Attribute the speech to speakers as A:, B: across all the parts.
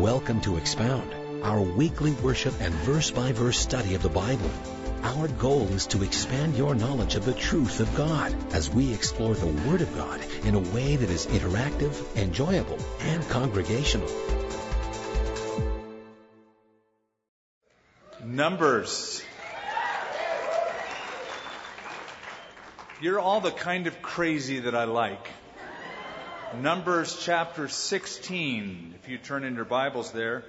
A: Welcome to Expound, our weekly worship and verse by verse study of the Bible. Our goal is to expand your knowledge of the truth of God as we explore the Word of God in a way that is interactive, enjoyable, and congregational.
B: Numbers. You're all the kind of crazy that I like. Numbers chapter 16, if you turn in your Bibles there.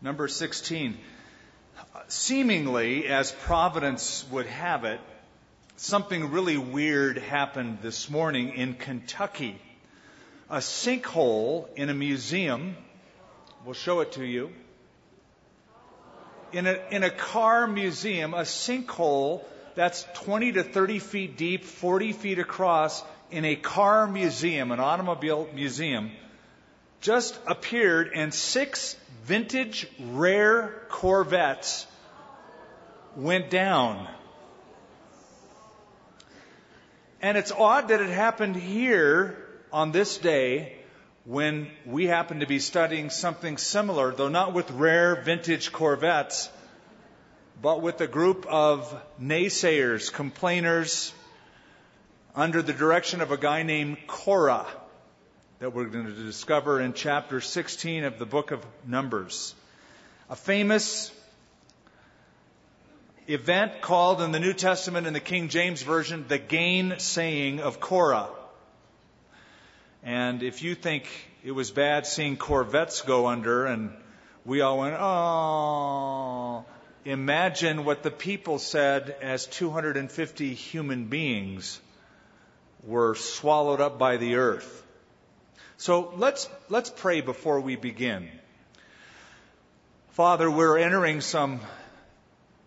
B: Number 16. Seemingly, as Providence would have it, something really weird happened this morning in Kentucky. A sinkhole in a museum, we'll show it to you. In a, in a car museum, a sinkhole that's 20 to 30 feet deep, 40 feet across, in a car museum, an automobile museum, just appeared and six vintage rare Corvettes went down. And it's odd that it happened here on this day when we happen to be studying something similar, though not with rare vintage Corvettes, but with a group of naysayers, complainers, under the direction of a guy named Korah that we're going to discover in chapter 16 of the book of Numbers. A famous event called in the New Testament in the King James Version the gainsaying of Korah. And if you think it was bad seeing Corvettes go under and we all went, oh, imagine what the people said as 250 human beings were swallowed up by the earth. So let's, let's pray before we begin. Father, we're entering some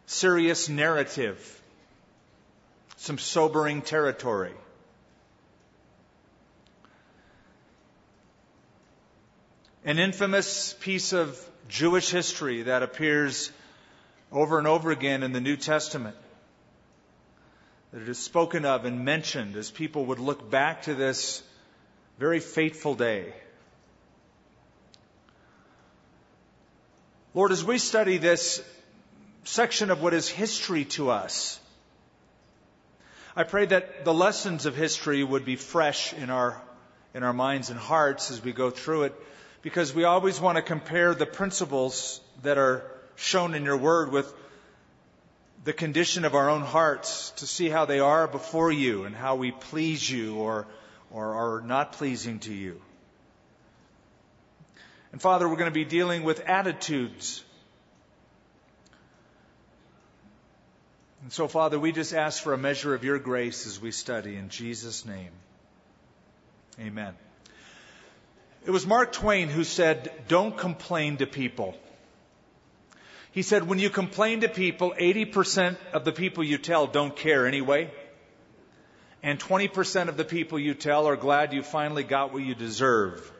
B: serious narrative, some sobering territory. An infamous piece of Jewish history that appears over and over again in the New Testament that it is spoken of and mentioned as people would look back to this very fateful day. Lord, as we study this section of what is history to us, I pray that the lessons of history would be fresh in our, in our minds and hearts as we go through it, because we always want to compare the principles that are shown in your word with the condition of our own hearts to see how they are before you and how we please you or, or are not pleasing to you. And Father, we're going to be dealing with attitudes. And so, Father, we just ask for a measure of your grace as we study in Jesus' name. Amen. It was Mark Twain who said, Don't complain to people. He said, when you complain to people, 80% of the people you tell don't care anyway. And 20% of the people you tell are glad you finally got what you deserve.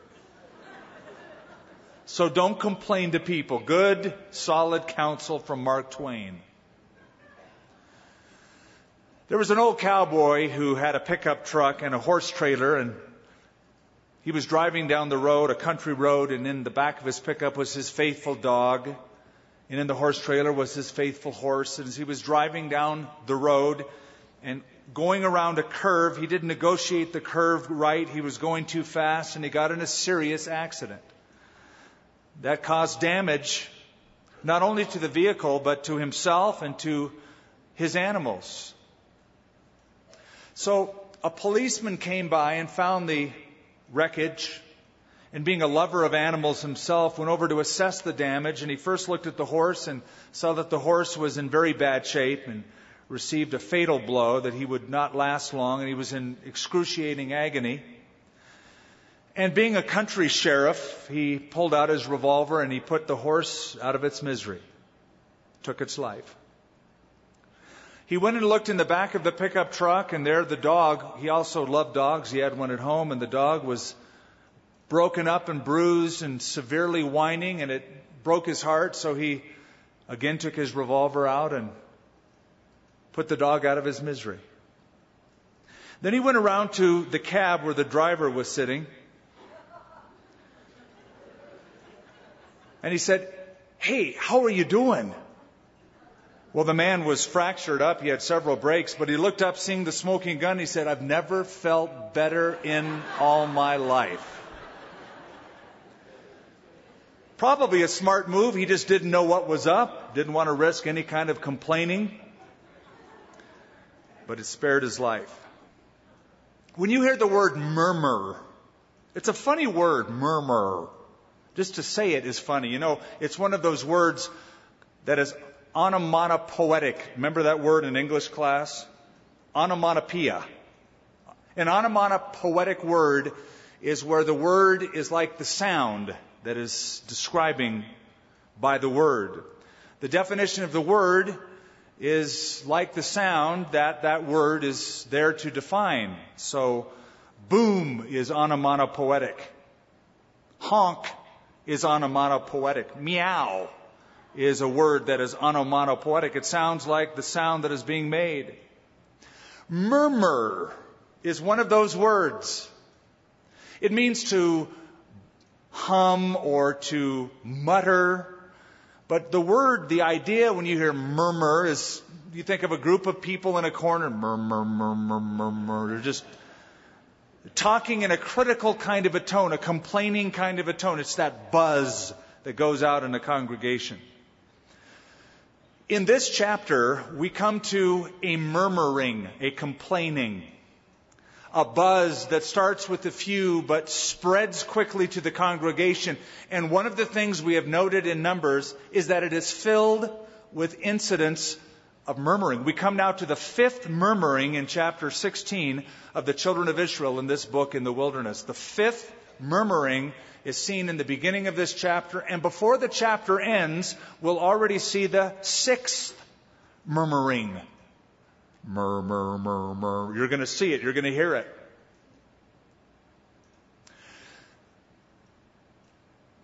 B: So don't complain to people. Good, solid counsel from Mark Twain. There was an old cowboy who had a pickup truck and a horse trailer and he was driving down the road, a country road, and in the back of his pickup was his faithful dog. And in the horse trailer was his faithful horse. And as he was driving down the road and going around a curve, he didn't negotiate the curve right. He was going too fast and he got in a serious accident. That caused damage not only to the vehicle, but to himself and to his animals. So a policeman came by and found the wreckage and being a lover of animals himself, went over to assess the damage. And he first looked at the horse and saw that the horse was in very bad shape and received a fatal blow that he would not last long, and he was in excruciating agony. And being a country sheriff, he pulled out his revolver and he put the horse out of its misery, took its life. He went and looked in the back of the pickup truck, and there the dog, he also loved dogs. He had one at home, and the dog was broken up and bruised and severely whining, and it broke his heart. So he again took his revolver out and put the dog out of his misery. Then he went around to the cab where the driver was sitting. And he said, Hey, how are you doing? Well, the man was fractured up. He had several breaks, but he looked up seeing the smoking gun. He said, I've never felt better in all my life. Probably a smart move. He just didn't know what was up, didn't want to risk any kind of complaining, but it spared his life. When you hear the word murmur, it's a funny word, murmur. Just to say it is funny. You know, it's one of those words that is onomatopoetic. Remember that word in English class? Onomatopoeia. An onomatopoetic word is where the word is like the sound that is describing by the word. The definition of the word is like the sound that that word is there to define. So, boom is onomatopoetic. Honk is onomatopoetic. Meow is a word that is onomatopoetic. It sounds like the sound that is being made. Murmur is one of those words. It means to hum or to mutter. But the word, the idea when you hear murmur is you think of a group of people in a corner, murmur, murmur, murmur. They're just talking in a critical kind of a tone, a complaining kind of a tone. It's that buzz that goes out in the congregation. In this chapter, we come to a murmuring, a complaining a buzz that starts with a few but spreads quickly to the congregation. And one of the things we have noted in Numbers is that it is filled with incidents of murmuring. We come now to the fifth murmuring in chapter 16 of the children of Israel in this book in the wilderness. The fifth murmuring is seen in the beginning of this chapter, and before the chapter ends, we'll already see the sixth murmuring Murmur, murmur. You're going to see it. You're going to hear it.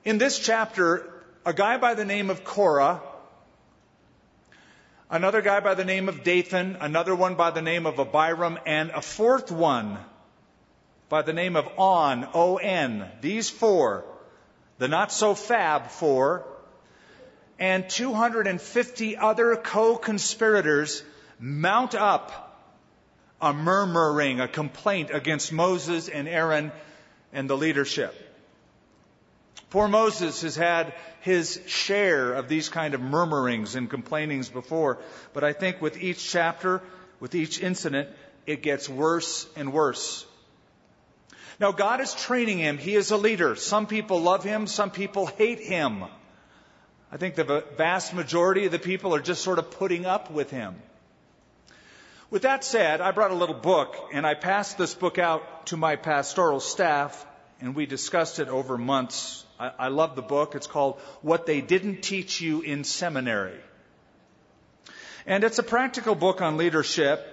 B: In this chapter, a guy by the name of Korah, another guy by the name of Dathan, another one by the name of Abiram, and a fourth one by the name of On, O-N. These four, the not so fab four, and 250 other co-conspirators mount up a murmuring, a complaint against Moses and Aaron and the leadership. Poor Moses has had his share of these kind of murmurings and complainings before, but I think with each chapter, with each incident, it gets worse and worse. Now God is training him. He is a leader. Some people love him, some people hate him. I think the vast majority of the people are just sort of putting up with him. With that said, I brought a little book and I passed this book out to my pastoral staff and we discussed it over months. I, I love the book. It's called What They Didn't Teach You in Seminary. And it's a practical book on leadership.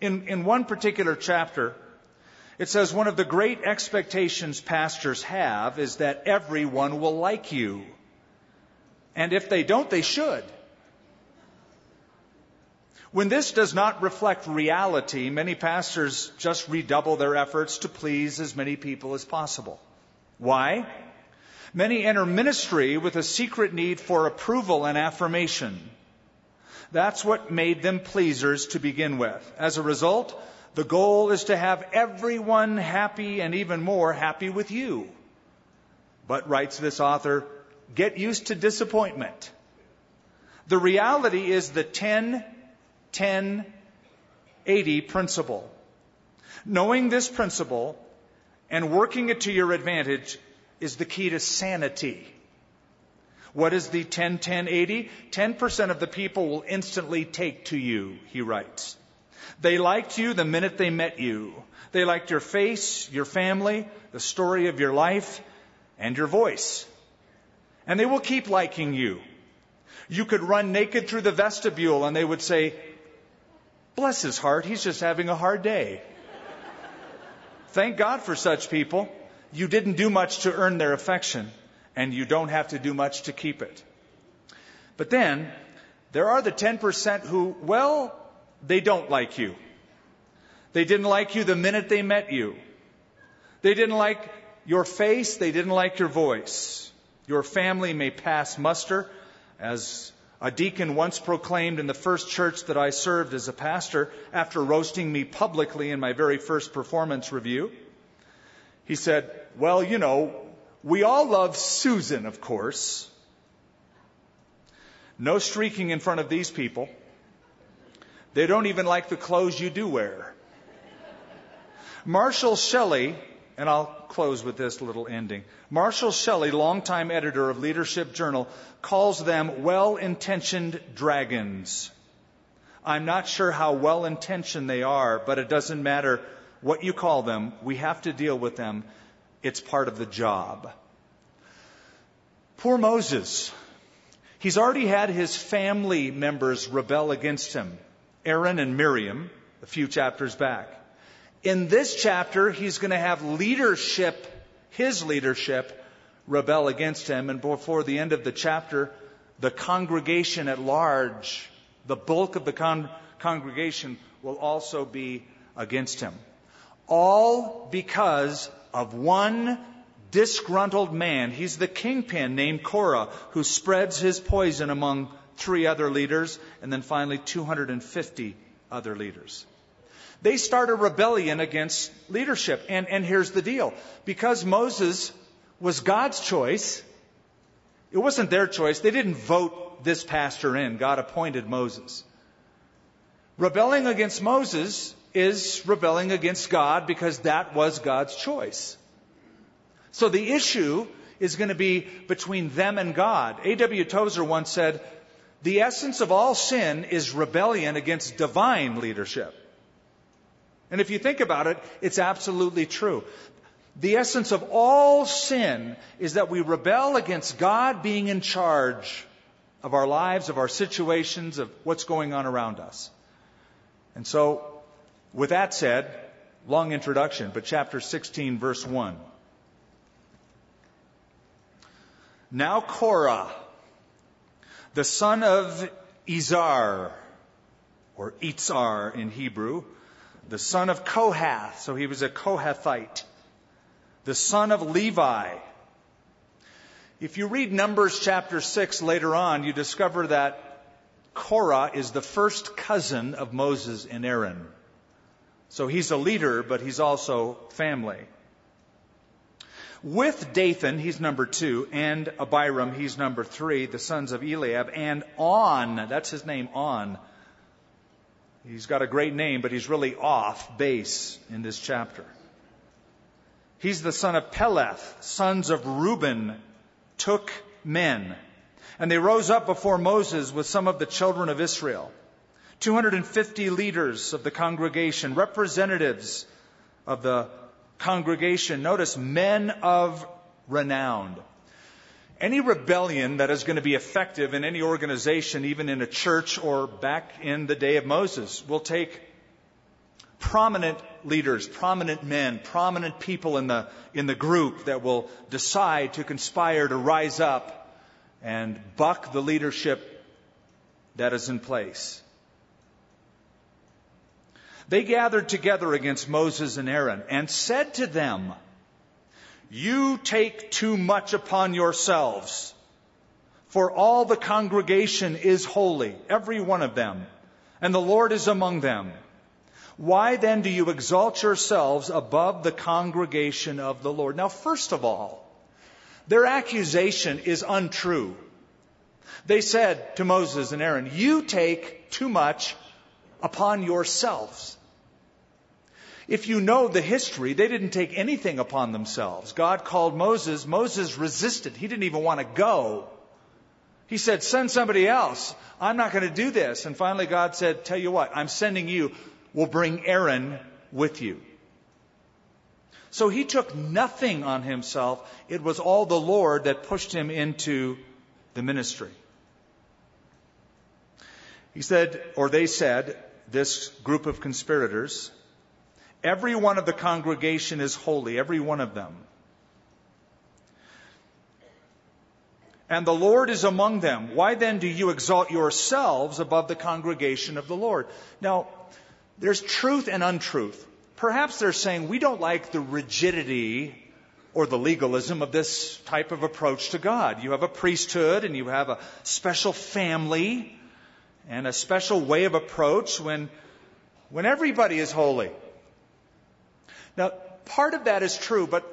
B: In, in one particular chapter, it says one of the great expectations pastors have is that everyone will like you. And if they don't, they should. When this does not reflect reality, many pastors just redouble their efforts to please as many people as possible. Why? Many enter ministry with a secret need for approval and affirmation. That's what made them pleasers to begin with. As a result, the goal is to have everyone happy and even more happy with you. But, writes this author, get used to disappointment. The reality is the 10 10 80 principle. Knowing this principle and working it to your advantage is the key to sanity. What is the 10 10 80? 10% of the people will instantly take to you, he writes. They liked you the minute they met you. They liked your face, your family, the story of your life, and your voice. And they will keep liking you. You could run naked through the vestibule and they would say, Bless his heart, he's just having a hard day. Thank God for such people. You didn't do much to earn their affection, and you don't have to do much to keep it. But then, there are the 10% who, well, they don't like you. They didn't like you the minute they met you. They didn't like your face, they didn't like your voice. Your family may pass muster, as a deacon once proclaimed in the first church that I served as a pastor after roasting me publicly in my very first performance review. He said, Well, you know, we all love Susan, of course. No streaking in front of these people. They don't even like the clothes you do wear. Marshall Shelley, and I'll close with this little ending. Marshall Shelley, longtime editor of Leadership Journal, calls them well intentioned dragons. I'm not sure how well intentioned they are, but it doesn't matter what you call them. We have to deal with them. It's part of the job. Poor Moses. He's already had his family members rebel against him Aaron and Miriam, a few chapters back. In this chapter, he's going to have leadership, his leadership, rebel against him. And before the end of the chapter, the congregation at large, the bulk of the con- congregation, will also be against him. All because of one disgruntled man. He's the kingpin named Korah who spreads his poison among three other leaders and then finally 250 other leaders. They start a rebellion against leadership. And, and here's the deal. Because Moses was God's choice, it wasn't their choice. They didn't vote this pastor in. God appointed Moses. Rebelling against Moses is rebelling against God because that was God's choice. So the issue is going to be between them and God. A.W. Tozer once said, the essence of all sin is rebellion against divine leadership. And if you think about it, it's absolutely true. The essence of all sin is that we rebel against God being in charge of our lives, of our situations, of what's going on around us. And so, with that said, long introduction, but chapter 16, verse 1. Now Korah, the son of Izhar, or Itzar in Hebrew, the son of Kohath, so he was a Kohathite, the son of Levi. If you read Numbers chapter 6 later on, you discover that Korah is the first cousin of Moses and Aaron. So he's a leader, but he's also family. With Dathan, he's number two, and Abiram, he's number three, the sons of Eliab, and On, that's his name, On, He's got a great name, but he's really off base in this chapter. He's the son of Peleth, sons of Reuben, took men. And they rose up before Moses with some of the children of Israel. 250 leaders of the congregation, representatives of the congregation. Notice men of renown. Any rebellion that is going to be effective in any organization, even in a church or back in the day of Moses, will take prominent leaders, prominent men, prominent people in the, in the group that will decide to conspire to rise up and buck the leadership that is in place. They gathered together against Moses and Aaron and said to them, you take too much upon yourselves. For all the congregation is holy, every one of them, and the Lord is among them. Why then do you exalt yourselves above the congregation of the Lord? Now, first of all, their accusation is untrue. They said to Moses and Aaron, You take too much upon yourselves. If you know the history, they didn't take anything upon themselves. God called Moses. Moses resisted. He didn't even want to go. He said, send somebody else. I'm not going to do this. And finally God said, tell you what, I'm sending you. We'll bring Aaron with you. So he took nothing on himself. It was all the Lord that pushed him into the ministry. He said, or they said, this group of conspirators, Every one of the congregation is holy, every one of them. And the Lord is among them. Why then do you exalt yourselves above the congregation of the Lord? Now, there's truth and untruth. Perhaps they're saying we don't like the rigidity or the legalism of this type of approach to God. You have a priesthood and you have a special family and a special way of approach when, when everybody is holy. Now, part of that is true, but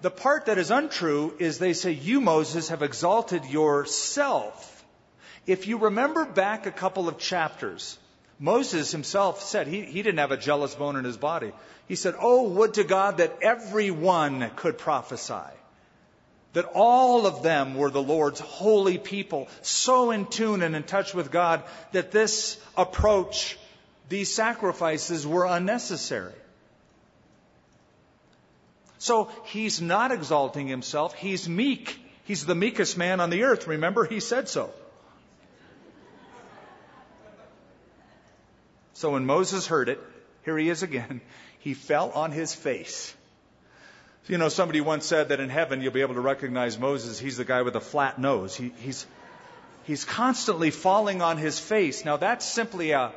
B: the part that is untrue is they say, You, Moses, have exalted yourself. If you remember back a couple of chapters, Moses himself said he, he didn't have a jealous bone in his body. He said, Oh, would to God that everyone could prophesy. That all of them were the Lord's holy people, so in tune and in touch with God that this approach, these sacrifices were unnecessary. So he's not exalting himself, he's meek. He's the meekest man on the earth. Remember, he said so. So when Moses heard it, here he is again, he fell on his face. You know, somebody once said that in heaven you'll be able to recognize Moses. He's the guy with a flat nose. He, he's, he's constantly falling on his face. Now that's simply a,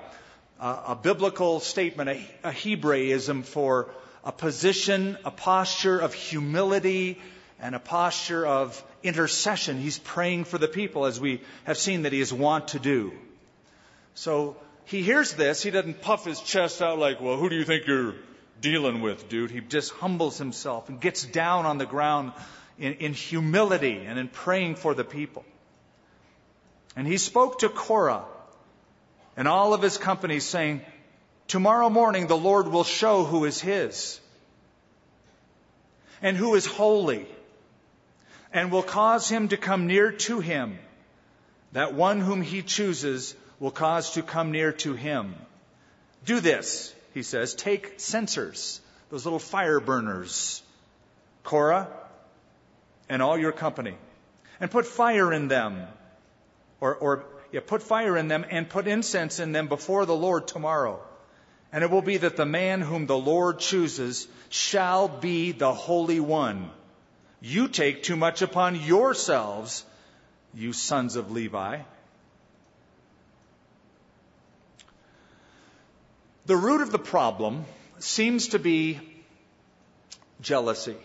B: a, a biblical statement, a, a Hebraism for a position, a posture of humility, and a posture of intercession. He's praying for the people, as we have seen that he is wont to do. So he hears this. He doesn't puff his chest out like, well, who do you think you're dealing with, dude? He just humbles himself and gets down on the ground in, in humility and in praying for the people. And he spoke to Korah and all of his company, saying, Tomorrow morning the Lord will show who is his and who is holy and will cause him to come near to him. That one whom he chooses will cause to come near to him. Do this, he says. Take censers, those little fire burners, Korah, and all your company, and put fire in them, or, or yeah, put fire in them and put incense in them before the Lord tomorrow. And it will be that the man whom the Lord chooses shall be the Holy One. You take too much upon yourselves, you sons of Levi. The root of the problem seems to be jealousy.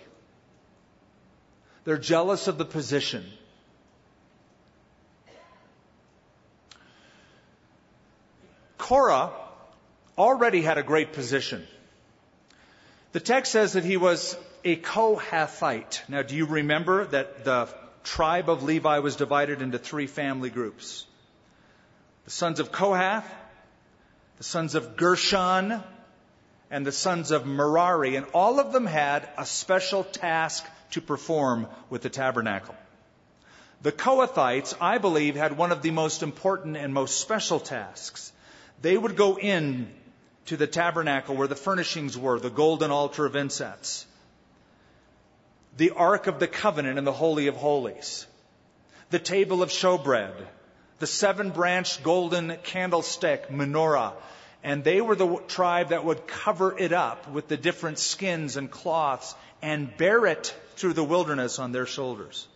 B: They're jealous of the position. Korah already had a great position. The text says that he was a Kohathite. Now, do you remember that the tribe of Levi was divided into three family groups? The sons of Kohath, the sons of Gershon, and the sons of Merari, and all of them had a special task to perform with the tabernacle. The Kohathites, I believe, had one of the most important and most special tasks. They would go in to the tabernacle where the furnishings were, the golden altar of incense, the Ark of the Covenant and the Holy of Holies, the table of showbread, the seven branched golden candlestick, menorah, and they were the tribe that would cover it up with the different skins and cloths and bear it through the wilderness on their shoulders.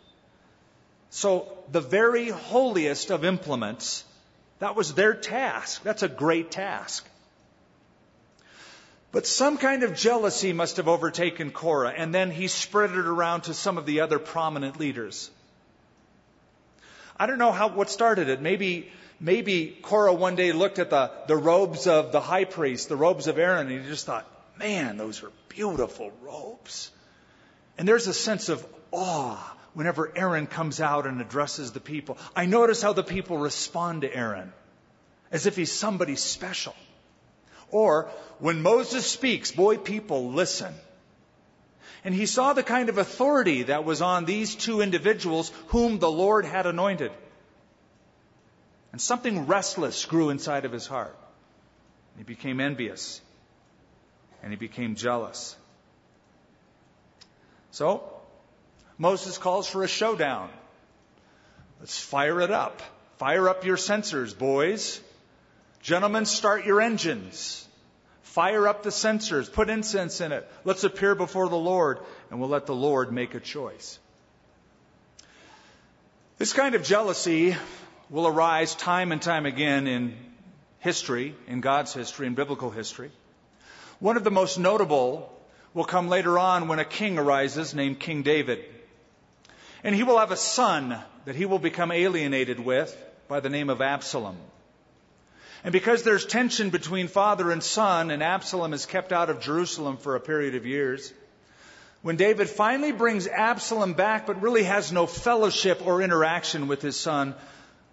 B: So the very holiest of implements, that was their task. That's a great task. But some kind of jealousy must have overtaken Korah, and then he spread it around to some of the other prominent leaders. I don't know how, what started it. Maybe, maybe Korah one day looked at the, the robes of the high priest, the robes of Aaron, and he just thought, man, those are beautiful robes. And there's a sense of awe whenever Aaron comes out and addresses the people. I notice how the people respond to Aaron as if he's somebody special. Or when Moses speaks, boy, people listen. And he saw the kind of authority that was on these two individuals whom the Lord had anointed. And something restless grew inside of his heart. He became envious. And he became jealous. So, Moses calls for a showdown. Let's fire it up. Fire up your censers, boys. Gentlemen, start your engines. Fire up the censers. Put incense in it. Let's appear before the Lord, and we'll let the Lord make a choice. This kind of jealousy will arise time and time again in history, in God's history, in biblical history. One of the most notable will come later on when a king arises named King David. And he will have a son that he will become alienated with by the name of Absalom. And because there's tension between father and son, and Absalom is kept out of Jerusalem for a period of years, when David finally brings Absalom back but really has no fellowship or interaction with his son,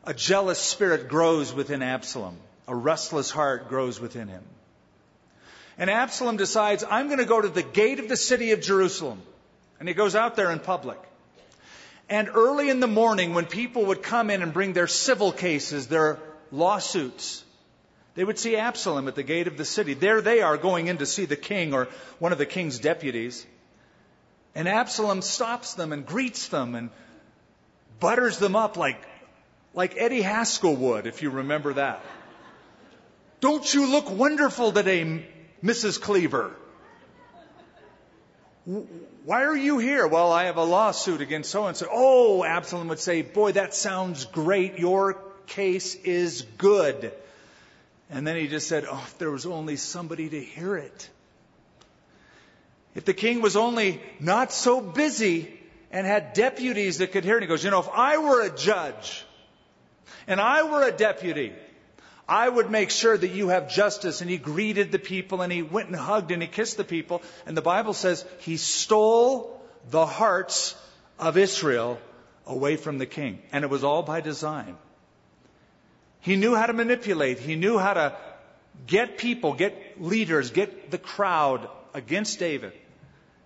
B: a jealous spirit grows within Absalom. A restless heart grows within him. And Absalom decides, I'm going to go to the gate of the city of Jerusalem. And he goes out there in public. And early in the morning, when people would come in and bring their civil cases, their lawsuits, they would see Absalom at the gate of the city. There they are going in to see the king or one of the king's deputies. And Absalom stops them and greets them and butters them up like, like Eddie Haskell would, if you remember that. Don't you look wonderful today, Mrs. Cleaver? Why are you here? Well, I have a lawsuit against so and so. Oh, Absalom would say, Boy, that sounds great. Your case is good. And then he just said, Oh, if there was only somebody to hear it. If the king was only not so busy and had deputies that could hear it, he goes, You know, if I were a judge and I were a deputy, I would make sure that you have justice. And he greeted the people and he went and hugged and he kissed the people. And the Bible says he stole the hearts of Israel away from the king. And it was all by design. He knew how to manipulate. He knew how to get people, get leaders, get the crowd against David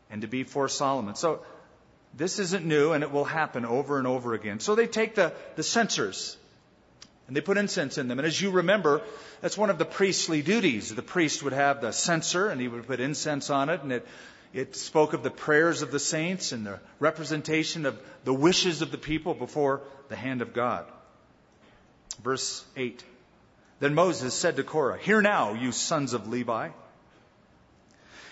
B: and to be for Solomon. So this isn't new and it will happen over and over again. So they take the, the censers and they put incense in them. And as you remember, that's one of the priestly duties. The priest would have the censer and he would put incense on it and it, it spoke of the prayers of the saints and the representation of the wishes of the people before the hand of God. Verse 8. Then Moses said to Korah, Hear now, you sons of Levi.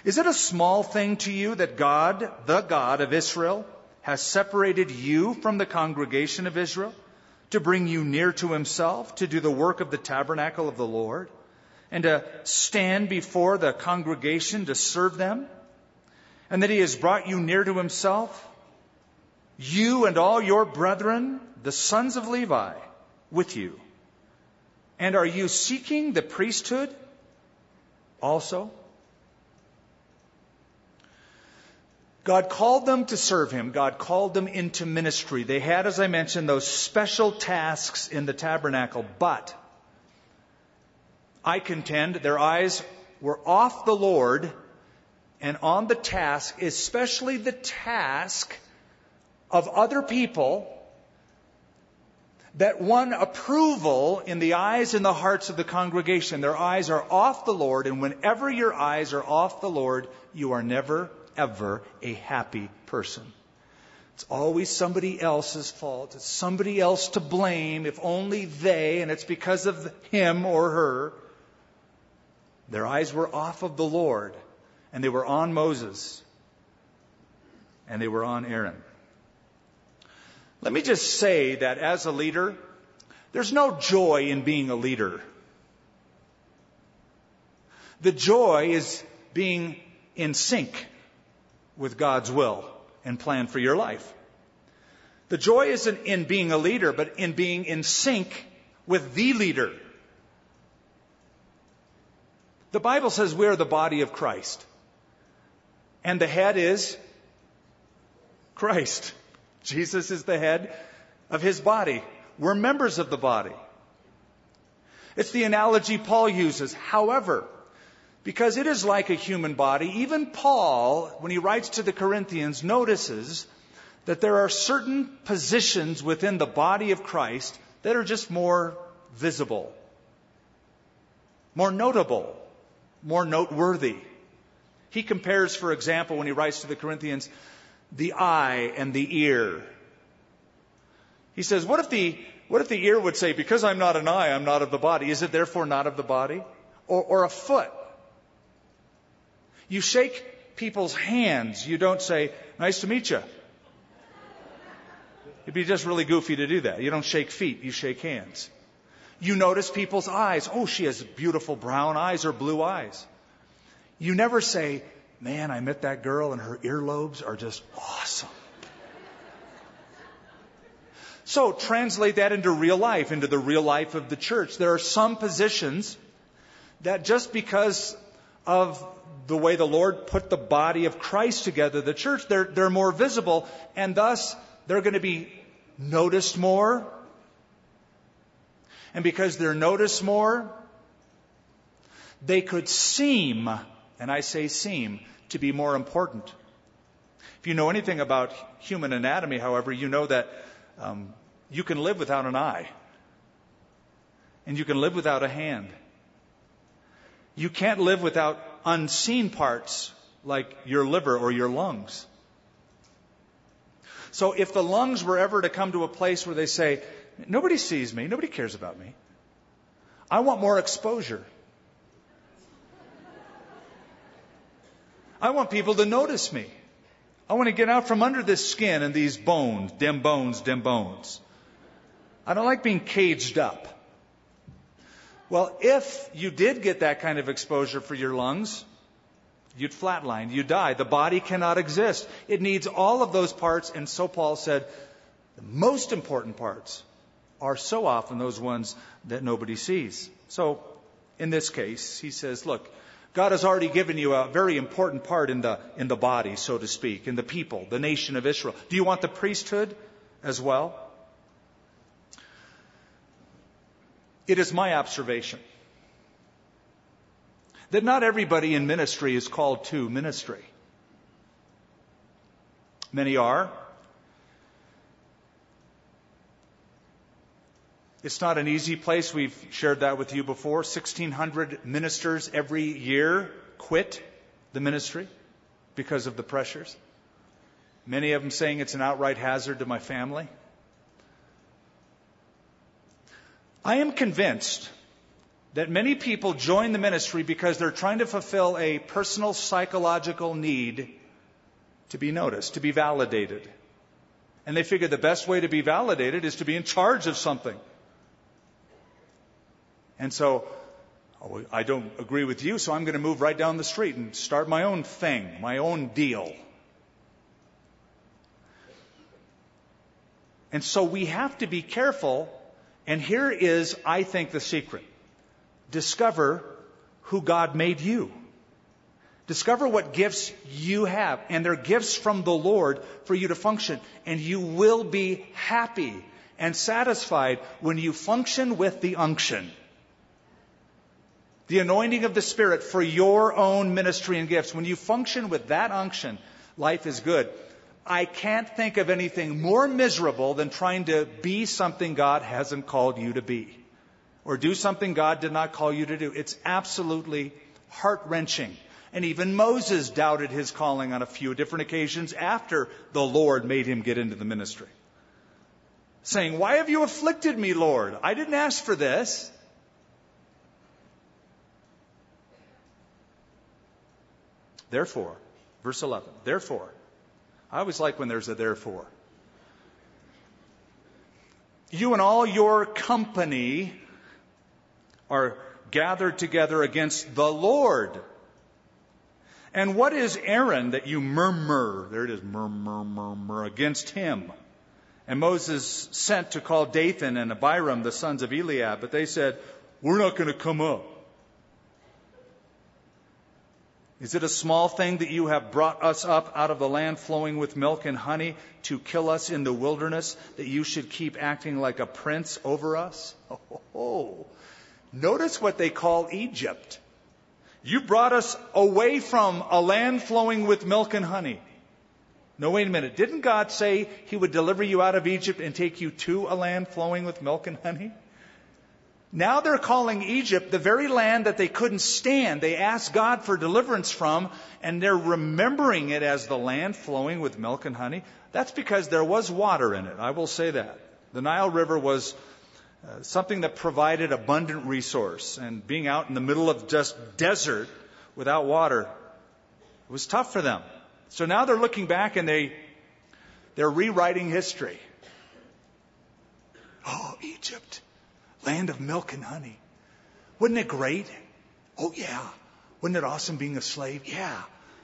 B: Is it a small thing to you that God, the God of Israel, has separated you from the congregation of Israel to bring you near to himself, to do the work of the tabernacle of the Lord, and to stand before the congregation to serve them? And that he has brought you near to himself? You and all your brethren, the sons of Levi, with you. And are you seeking the priesthood also? God called them to serve Him. God called them into ministry. They had, as I mentioned, those special tasks in the tabernacle, but I contend their eyes were off the Lord and on the task, especially the task of other people that won approval in the eyes and the hearts of the congregation. Their eyes are off the Lord, and whenever your eyes are off the Lord, you are never ever a happy person. It's always somebody else's fault. It's somebody else to blame, if only they, and it's because of him or her. Their eyes were off of the Lord, and they were on Moses, and they were on Aaron. Let me just say that as a leader, there's no joy in being a leader. The joy is being in sync with God's will and plan for your life. The joy isn't in being a leader, but in being in sync with the leader. The Bible says we are the body of Christ. And the head is Christ. Jesus is the head of his body. We're members of the body. It's the analogy Paul uses. However, because it is like a human body. Even Paul, when he writes to the Corinthians, notices that there are certain positions within the body of Christ that are just more visible, more notable, more noteworthy. He compares, for example, when he writes to the Corinthians, the eye and the ear. He says, what if the, what if the ear would say, because I'm not an eye, I'm not of the body, is it therefore not of the body? Or, or a foot. You shake people's hands. You don't say, nice to meet you. It'd be just really goofy to do that. You don't shake feet, you shake hands. You notice people's eyes. Oh, she has beautiful brown eyes or blue eyes. You never say, man, I met that girl and her earlobes are just awesome. So translate that into real life, into the real life of the church. There are some positions that just because of the way the Lord put the body of Christ together, the church, they're, they're more visible, and thus they're going to be noticed more. And because they're noticed more, they could seem, and I say seem, to be more important. If you know anything about human anatomy, however, you know that um, you can live without an eye, and you can live without a hand. You can't live without unseen parts like your liver or your lungs. So if the lungs were ever to come to a place where they say, nobody sees me, nobody cares about me, I want more exposure. I want people to notice me. I want to get out from under this skin and these bones, dim bones, dim bones. I don't like being caged up. Well, if you did get that kind of exposure for your lungs, you'd flatline, you die. The body cannot exist. It needs all of those parts, and so Paul said, the most important parts are so often those ones that nobody sees. So, in this case, he says, look, God has already given you a very important part in the, in the body, so to speak, in the people, the nation of Israel. Do you want the priesthood as well? It is my observation that not everybody in ministry is called to ministry. Many are. It's not an easy place. We've shared that with you before. 1,600 ministers every year quit the ministry because of the pressures. Many of them saying it's an outright hazard to my family. I am convinced that many people join the ministry because they're trying to fulfill a personal psychological need to be noticed, to be validated. And they figure the best way to be validated is to be in charge of something. And so, oh, I don't agree with you, so I'm going to move right down the street and start my own thing, my own deal. And so we have to be careful and here is, I think, the secret. Discover who God made you. Discover what gifts you have, and they're gifts from the Lord for you to function. And you will be happy and satisfied when you function with the unction. The anointing of the Spirit for your own ministry and gifts. When you function with that unction, life is good. I can't think of anything more miserable than trying to be something God hasn't called you to be or do something God did not call you to do. It's absolutely heart wrenching. And even Moses doubted his calling on a few different occasions after the Lord made him get into the ministry. Saying, Why have you afflicted me, Lord? I didn't ask for this. Therefore, verse 11, therefore, I always like when there's a therefore. You and all your company are gathered together against the Lord. And what is Aaron that you murmur? There it is, murmur, murmur against him. And Moses sent to call Dathan and Abiram, the sons of Eliab, but they said, We're not going to come up. Is it a small thing that you have brought us up out of the land flowing with milk and honey to kill us in the wilderness, that you should keep acting like a prince over us? Oh, notice what they call Egypt. You brought us away from a land flowing with milk and honey. No, wait a minute. Didn't God say He would deliver you out of Egypt and take you to a land flowing with milk and honey? Now they're calling Egypt the very land that they couldn't stand. They asked God for deliverance from, and they're remembering it as the land flowing with milk and honey. That's because there was water in it. I will say that. The Nile River was uh, something that provided abundant resource, and being out in the middle of just desert without water was tough for them. So now they're looking back and they they're rewriting history. Oh, Egypt land of milk and honey. Wasn't it great? Oh, yeah. Wasn't it awesome being a slave? Yeah.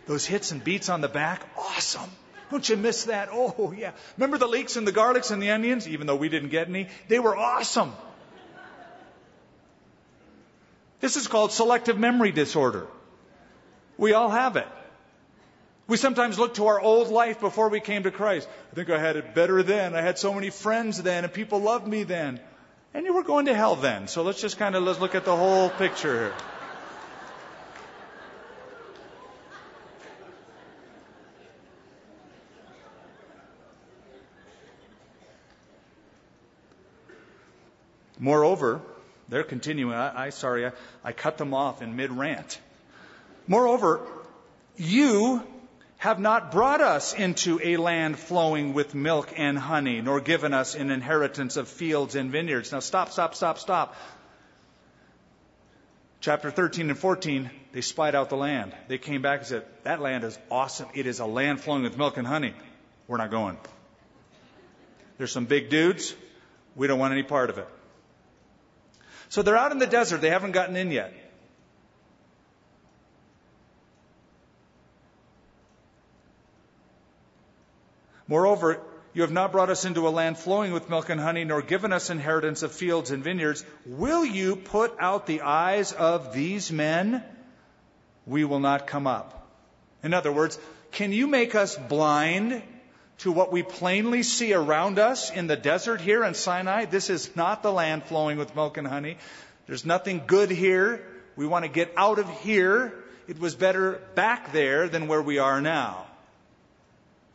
B: Those hits and beats on the back, awesome. Don't you miss that? Oh, yeah. Remember the leeks and the garlics and the onions? Even though we didn't get any, they were awesome. This is called selective memory disorder. We all have it. We sometimes look to our old life before we came to Christ. I think I had it better then. I had so many friends then and people loved me then. And you were going to hell then. So let's just kind of let's look at the whole picture here. Moreover, they're continuing. I, I sorry, I, I cut them off in mid rant. Moreover, you have not brought us into a land flowing with milk and honey, nor given us an inheritance of fields and vineyards. Now stop, stop, stop, stop. Chapter 13 and 14, they spied out the land. They came back and said, That land is awesome. It is a land flowing with milk and honey. We're not going. There's some big dudes. We don't want any part of it. So they're out in the desert. They haven't gotten in yet. Moreover, you have not brought us into a land flowing with milk and honey, nor given us inheritance of fields and vineyards. Will you put out the eyes of these men? We will not come up. In other words, can you make us blind to what we plainly see around us in the desert here in Sinai? This is not the land flowing with milk and honey. There's nothing good here. We want to get out of here. It was better back there than where we are now.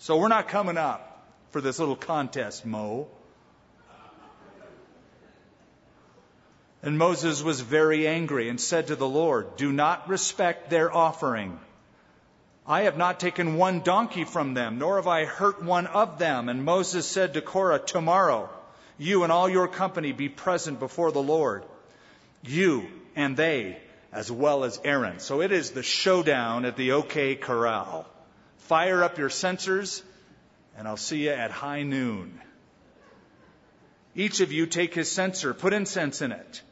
B: So we're not coming up for this little contest, Mo. And Moses was very angry and said to the Lord, Do not respect their offering. I have not taken one donkey from them, nor have I hurt one of them. And Moses said to Korah, Tomorrow, you and all your company be present before the Lord. You and they, as well as Aaron. So it is the showdown at the OK Corral. Fire up your censers, and I'll see you at high noon. Each of you take his censer, put incense in it.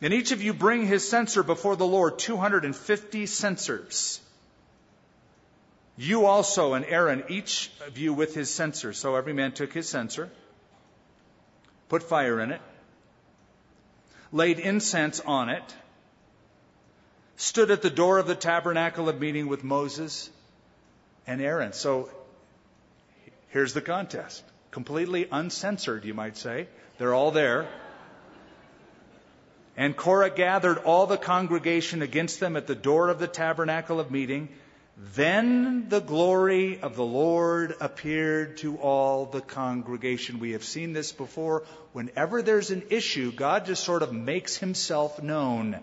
B: And each of you bring his censer before the Lord, 250 censers. You also and Aaron, each of you with his censer. So every man took his censer, put fire in it, laid incense on it, stood at the door of the tabernacle of meeting with Moses and Aaron. So here's the contest. Completely uncensored, you might say. They're all there. And Korah gathered all the congregation against them at the door of the tabernacle of meeting. Then the glory of the Lord appeared to all the congregation. We have seen this before. Whenever there's an issue, God just sort of makes himself known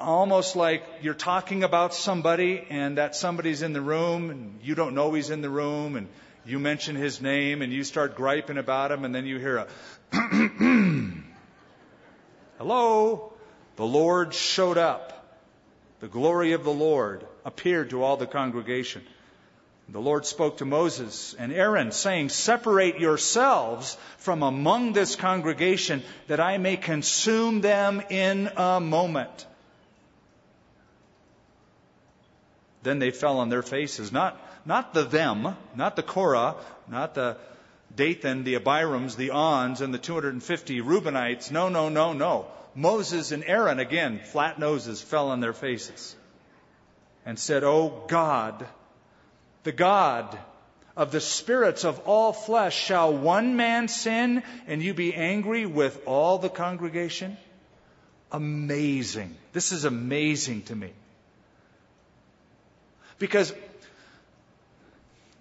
B: almost like you're talking about somebody and that somebody's in the room and you don't know he's in the room and you mention his name and you start griping about him and then you hear a hello the lord showed up. The glory of the lord appeared to all the congregation. The lord spoke to moses and aaron saying separate yourselves from among this congregation that i may consume them in a moment Then they fell on their faces. Not, not the them, not the Korah, not the Dathan, the Abirams, the Ons, and the 250 Reubenites. No, no, no, no. Moses and Aaron, again, flat noses, fell on their faces and said, Oh God, the God of the spirits of all flesh, shall one man sin and you be angry with all the congregation? Amazing. This is amazing to me. Because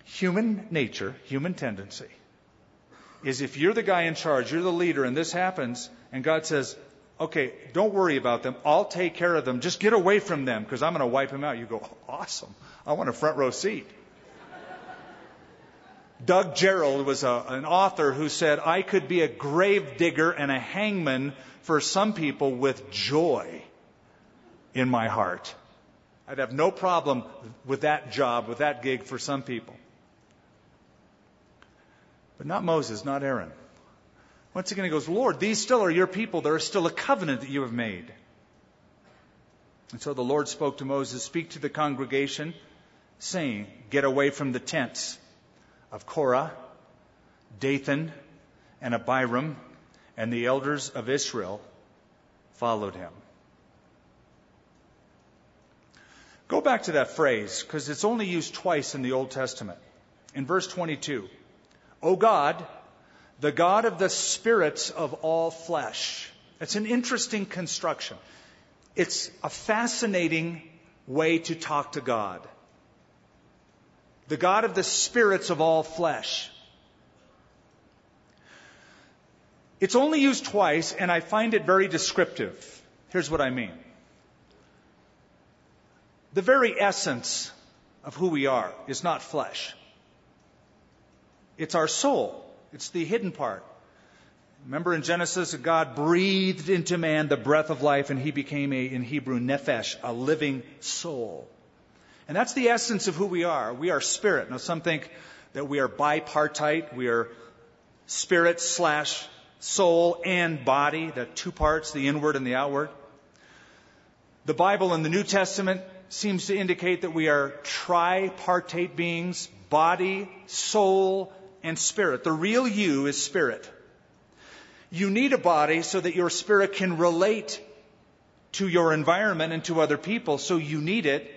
B: human nature, human tendency, is if you're the guy in charge, you're the leader, and this happens, and God says, okay, don't worry about them. I'll take care of them. Just get away from them because I'm going to wipe them out. You go, awesome. I want a front row seat. Doug Gerald was a, an author who said, I could be a grave digger and a hangman for some people with joy in my heart. I'd have no problem with that job, with that gig for some people. But not Moses, not Aaron. Once again, he goes, Lord, these still are your people. There is still a covenant that you have made. And so the Lord spoke to Moses, Speak to the congregation, saying, Get away from the tents of Korah, Dathan, and Abiram, and the elders of Israel followed him. Go back to that phrase, because it's only used twice in the Old Testament. In verse 22, O God, the God of the spirits of all flesh. It's an interesting construction. It's a fascinating way to talk to God. The God of the spirits of all flesh. It's only used twice, and I find it very descriptive. Here's what I mean. The very essence of who we are is not flesh. It's our soul. It's the hidden part. Remember in Genesis, God breathed into man the breath of life, and he became a, in Hebrew, nephesh, a living soul. And that's the essence of who we are. We are spirit. Now, some think that we are bipartite. We are spirit slash soul and body, the two parts, the inward and the outward. The Bible in the New Testament seems to indicate that we are tripartite beings, body, soul, and spirit. The real you is spirit. You need a body so that your spirit can relate to your environment and to other people, so you need it.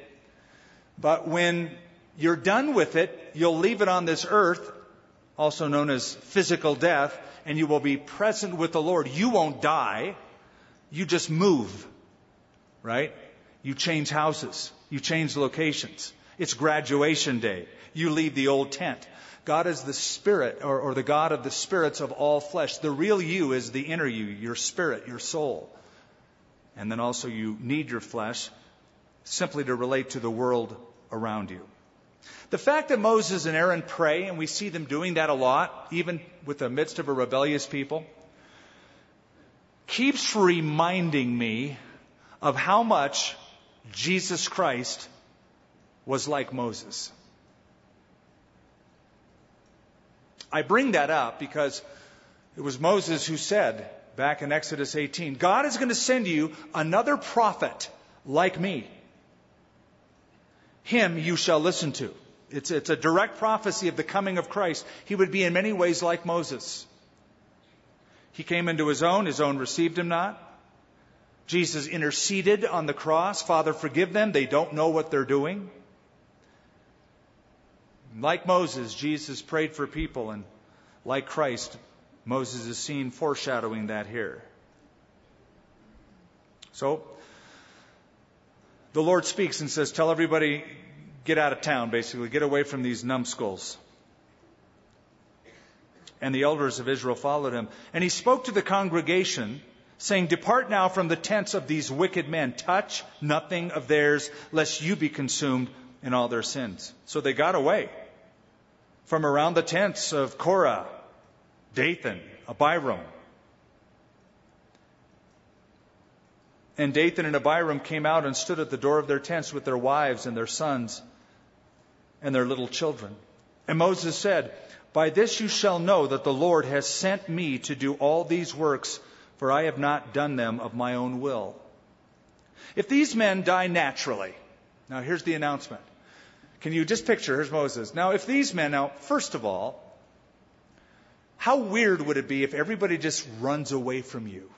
B: But when you're done with it, you'll leave it on this earth, also known as physical death, and you will be present with the Lord. You won't die. You just move. Right? You change houses. You change locations. It's graduation day. You leave the old tent. God is the spirit, or, or, the God of the spirits of all flesh. The real you is the inner you, your spirit, your soul. And then also you need your flesh simply to relate to the world around you. The fact that Moses and Aaron pray, and we see them doing that a lot, even with the midst of a rebellious people, keeps reminding me of how much Jesus Christ was like Moses. I bring that up because it was Moses who said back in Exodus 18, God is going to send you another prophet like me. Him you shall listen to. It's, it's a direct prophecy of the coming of Christ. He would be in many ways like Moses. He came into his own, his own received him not. Jesus interceded on the cross. Father, forgive them. They don't know what they're doing. Like Moses, Jesus prayed for people, and like Christ, Moses is seen foreshadowing that here. So, the Lord speaks and says, Tell everybody, get out of town, basically, get away from these numbskulls. And the elders of Israel followed him. And he spoke to the congregation, saying, Depart now from the tents of these wicked men. Touch nothing of theirs, lest you be consumed in all their sins. So they got away from around the tents of Korah, Dathan, Abiram. And Dathan and Abiram came out and stood at the door of their tents with their wives and their sons and their little children. And Moses said, By this you shall know that the Lord has sent me to do all these works, for I have not done them of my own will. If these men die naturally, now here's the announcement. Can you just picture? Here's Moses. Now, if these men, now, first of all, how weird would it be if everybody just runs away from you?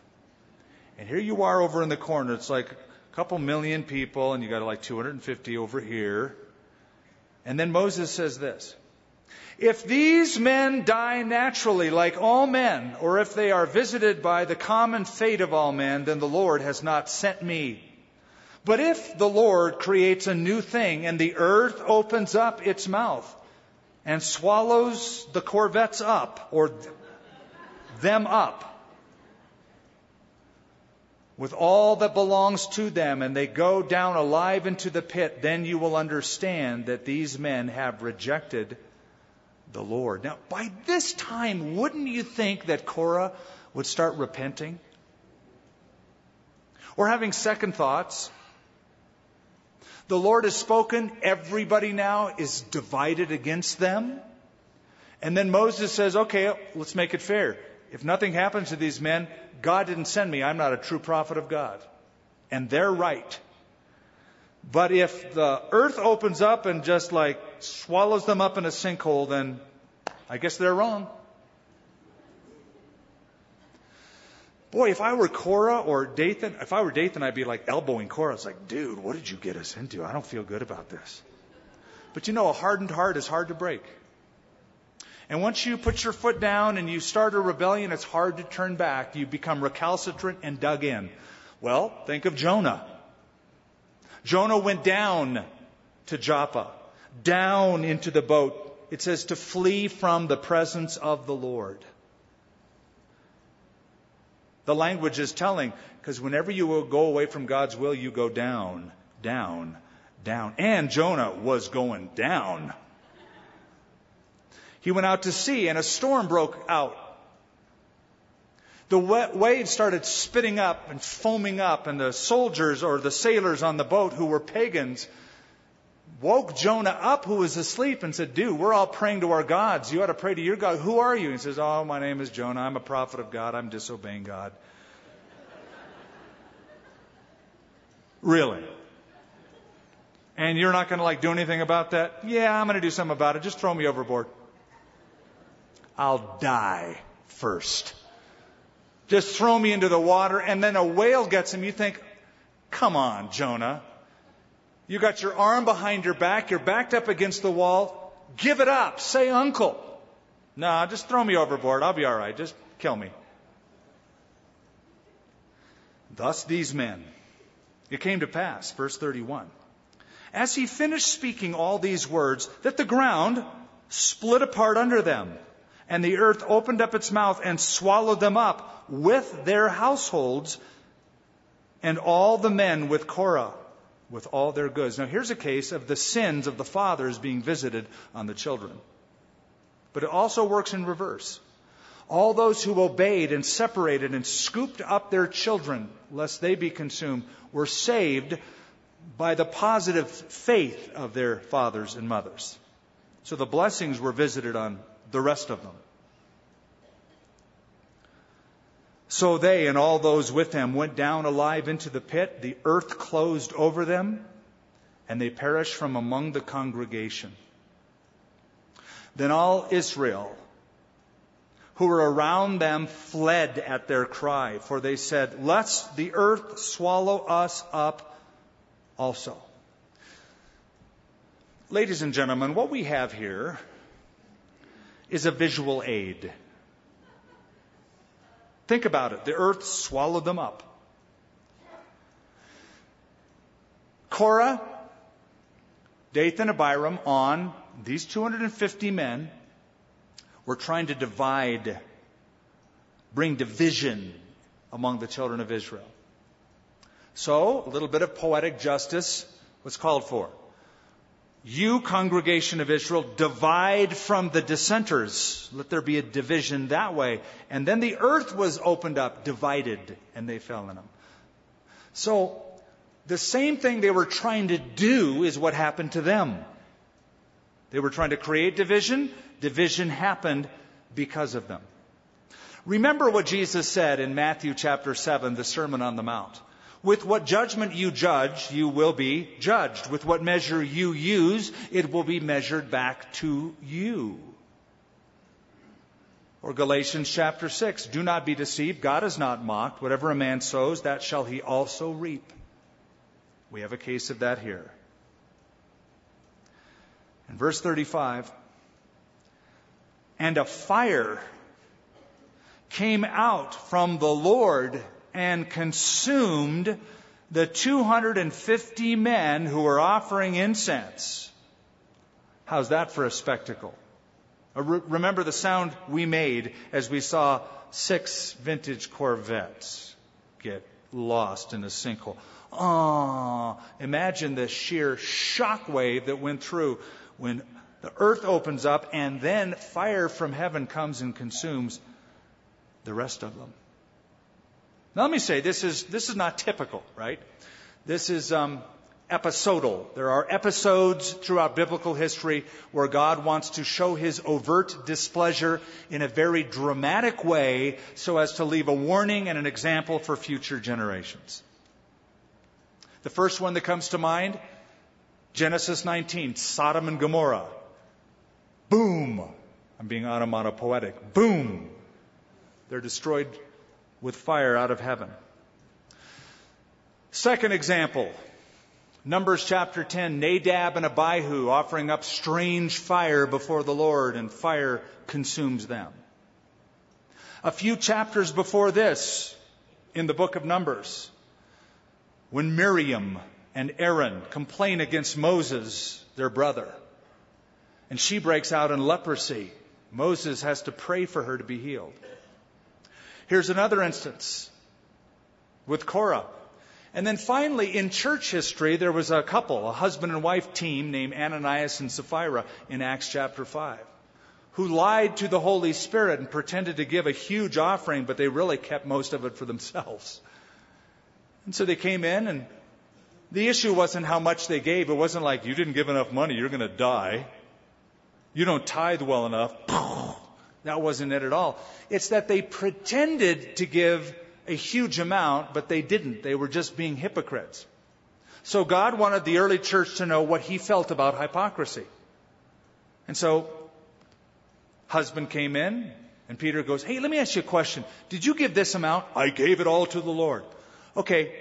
B: And here you are over in the corner. It's like a couple million people, and you got like 250 over here. And then Moses says this If these men die naturally, like all men, or if they are visited by the common fate of all men, then the Lord has not sent me. But if the Lord creates a new thing and the earth opens up its mouth and swallows the corvettes up or them up with all that belongs to them and they go down alive into the pit, then you will understand that these men have rejected the Lord. Now, by this time, wouldn't you think that Korah would start repenting? Or having second thoughts? The Lord has spoken. Everybody now is divided against them. And then Moses says, okay, let's make it fair. If nothing happens to these men, God didn't send me. I'm not a true prophet of God. And they're right. But if the earth opens up and just like swallows them up in a sinkhole, then I guess they're wrong. Boy, if I were Korah or Dathan, if I were Dathan, I'd be like elbowing Korah. It's like, dude, what did you get us into? I don't feel good about this. But you know, a hardened heart is hard to break. And once you put your foot down and you start a rebellion, it's hard to turn back. You become recalcitrant and dug in. Well, think of Jonah. Jonah went down to Joppa, down into the boat. It says to flee from the presence of the Lord. The language is telling, because whenever you go away from God's will, you go down, down, down. And Jonah was going down. He went out to sea and a storm broke out. The waves started spitting up and foaming up, and the soldiers or the sailors on the boat who were pagans woke Jonah up, who was asleep, and said, Dude, we're all praying to our gods. You ought to pray to your God. Who are you? He says, Oh, my name is Jonah. I'm a prophet of God. I'm disobeying God. really? And you're not going to like do anything about that? Yeah, I'm going to do something about it. Just throw me overboard. I'll die first. Just throw me into the water, and then a whale gets him. You think, come on, Jonah. You got your arm behind your back, you're backed up against the wall. Give it up. Say uncle. No, just throw me overboard. I'll be all right. Just kill me. Thus these men. It came to pass, verse 31. As he finished speaking all these words, that the ground split apart under them, and the earth opened up its mouth and swallowed them up with their households and all the men with Korah with all their goods. Now, here's a case of the sins of the fathers being visited on the children. But it also works in reverse. All those who obeyed and separated and scooped up their children, lest they be consumed, were saved by the positive faith of their fathers and mothers. So the blessings were visited on the rest of them. So they and all those with them went down alive into the pit. The earth closed over them, and they perished from among the congregation. Then all Israel who were around them fled at their cry, for they said, Lest the earth swallow us up also. Ladies and gentlemen, what we have here is a visual aid. Think about it. The earth swallowed them up. Korah, Dathan, Abiram on these 250 men were trying to divide, bring division among the children of Israel. So, a little bit of poetic justice was called for. You, congregation of Israel, divide from the dissenters. Let there be a division that way. And then the earth was opened up, divided, and they fell in them. So, the same thing they were trying to do is what happened to them. They were trying to create division. Division happened because of them. Remember what Jesus said in Matthew chapter 7, the Sermon on the Mount. With what judgment you judge, you will be judged. With what measure you use, it will be measured back to you. Or Galatians chapter 6, do not be deceived. God is not mocked. Whatever a man sows, that shall he also reap. We have a case of that here. In verse 35, and a fire came out from the Lord and consumed the 250 men who were offering incense. How's that for a spectacle? Uh, remember the sound we made as we saw six vintage Corvettes get lost in a sinkhole. Ah, imagine the sheer shock wave that went through when the earth opens up and then fire from heaven comes and consumes the rest of them. Now, let me say, this is, this is not typical, right? This is um, episodal. There are episodes throughout biblical history where God wants to show his overt displeasure in a very dramatic way so as to leave a warning and an example for future generations. The first one that comes to mind Genesis 19, Sodom and Gomorrah. Boom. I'm being onomatopoetic. Boom. They're destroyed with fire out of heaven. Second example, Numbers chapter 10, Nadab and Abihu offering up strange fire before the Lord, and fire consumes them. A few chapters before this, in the book of Numbers, when Miriam and Aaron complain against Moses, their brother, and she breaks out in leprosy, Moses has to pray for her to be healed. Here's another instance with Korah. And then finally, in church history, there was a couple, a husband and wife team named Ananias and Sapphira in Acts chapter 5, who lied to the Holy Spirit and pretended to give a huge offering, but they really kept most of it for themselves. And so they came in, and the issue wasn't how much they gave. It wasn't like, you didn't give enough money, you're going to die. You don't tithe well enough. That wasn't it at all. It's that they pretended to give a huge amount, but they didn't. They were just being hypocrites. So God wanted the early church to know what he felt about hypocrisy. And so, husband came in, and Peter goes, Hey, let me ask you a question. Did you give this amount? I gave it all to the Lord. Okay,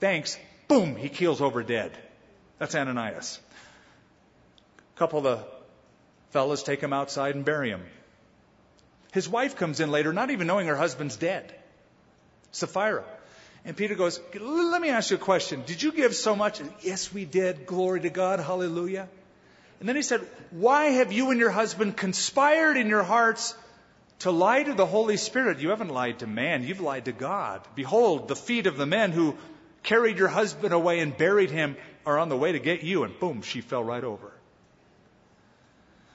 B: thanks. Boom, he keels over dead. That's Ananias. A couple of the fellas take him outside and bury him. His wife comes in later, not even knowing her husband's dead. Sapphira. And Peter goes, Let me ask you a question. Did you give so much? yes, we did. Glory to God. Hallelujah. And then he said, Why have you and your husband conspired in your hearts to lie to the Holy Spirit? You haven't lied to man, you've lied to God. Behold, the feet of the men who carried your husband away and buried him are on the way to get you. And boom, she fell right over.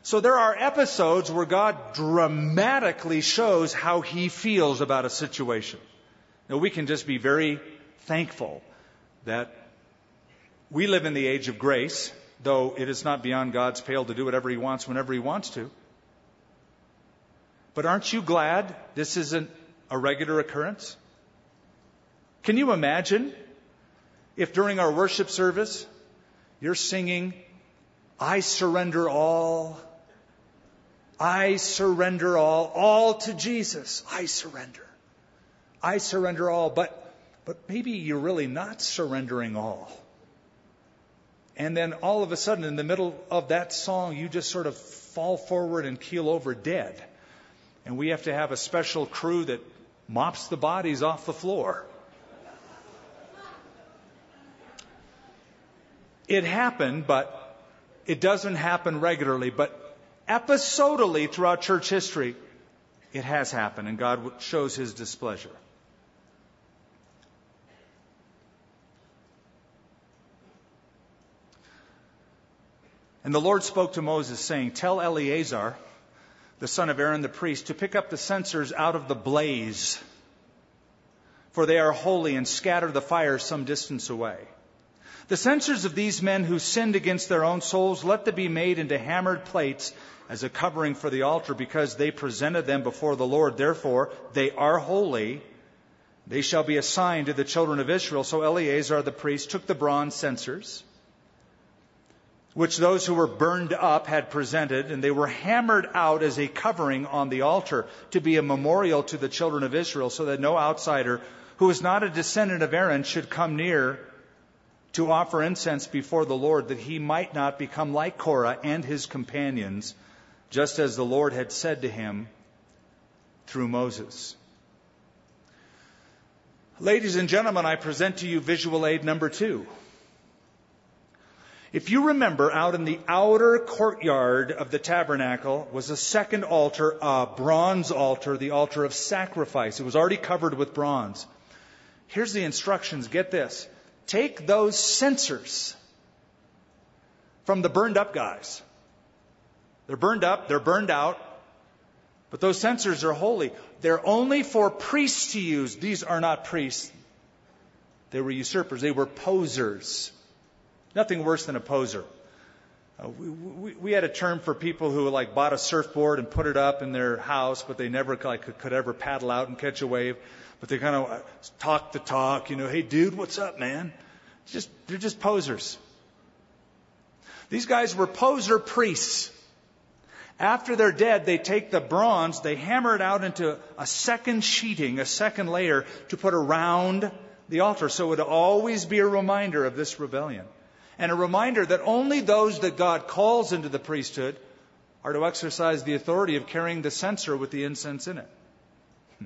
B: So there are episodes where God dramatically shows how he feels about a situation. Now, we can just be very thankful that we live in the age of grace, though it is not beyond God's pale to do whatever He wants whenever He wants to. But aren't you glad this isn't a regular occurrence? Can you imagine if during our worship service you're singing, I surrender all, I surrender all, all to Jesus, I surrender. I surrender all, but, but maybe you're really not surrendering all. And then all of a sudden, in the middle of that song, you just sort of fall forward and keel over dead. And we have to have a special crew that mops the bodies off the floor. It happened, but it doesn't happen regularly. But episodally throughout church history, it has happened, and God shows his displeasure. And the Lord spoke to Moses, saying, Tell Eleazar, the son of Aaron the priest, to pick up the censers out of the blaze, for they are holy, and scatter the fire some distance away. The censers of these men who sinned against their own souls, let them be made into hammered plates as a covering for the altar, because they presented them before the Lord. Therefore, they are holy. They shall be assigned to the children of Israel. So Eleazar the priest took the bronze censers which those who were burned up had presented, and they were hammered out as a covering on the altar to be a memorial to the children of Israel, so that no outsider who is not a descendant of Aaron should come near to offer incense before the Lord, that he might not become like Korah and his companions, just as the Lord had said to him through Moses. Ladies and gentlemen, I present to you visual aid number two. If you remember, out in the outer courtyard of the tabernacle was a second altar, a bronze altar, the altar of sacrifice. It was already covered with bronze. Here's the instructions. Get this. Take those censers from the burned up guys. They're burned up, they're burned out, but those censers are holy. They're only for priests to use. These are not priests. They were usurpers. They were posers. Nothing worse than a poser. Uh, we, we, we, had a term for people who like bought a surfboard and put it up in their house, but they never like could, could ever paddle out and catch a wave. But they kind of uh, talk the talk, you know, hey dude, what's up, man? Just they're just posers. These guys were poser priests. After they're dead, they take the bronze, they hammer it out into a second sheeting, a second layer to put around the altar. So it would always be a reminder of this rebellion. And a reminder that only those that God calls into the priesthood are to exercise the authority of carrying the censer with the incense in it. Hmm.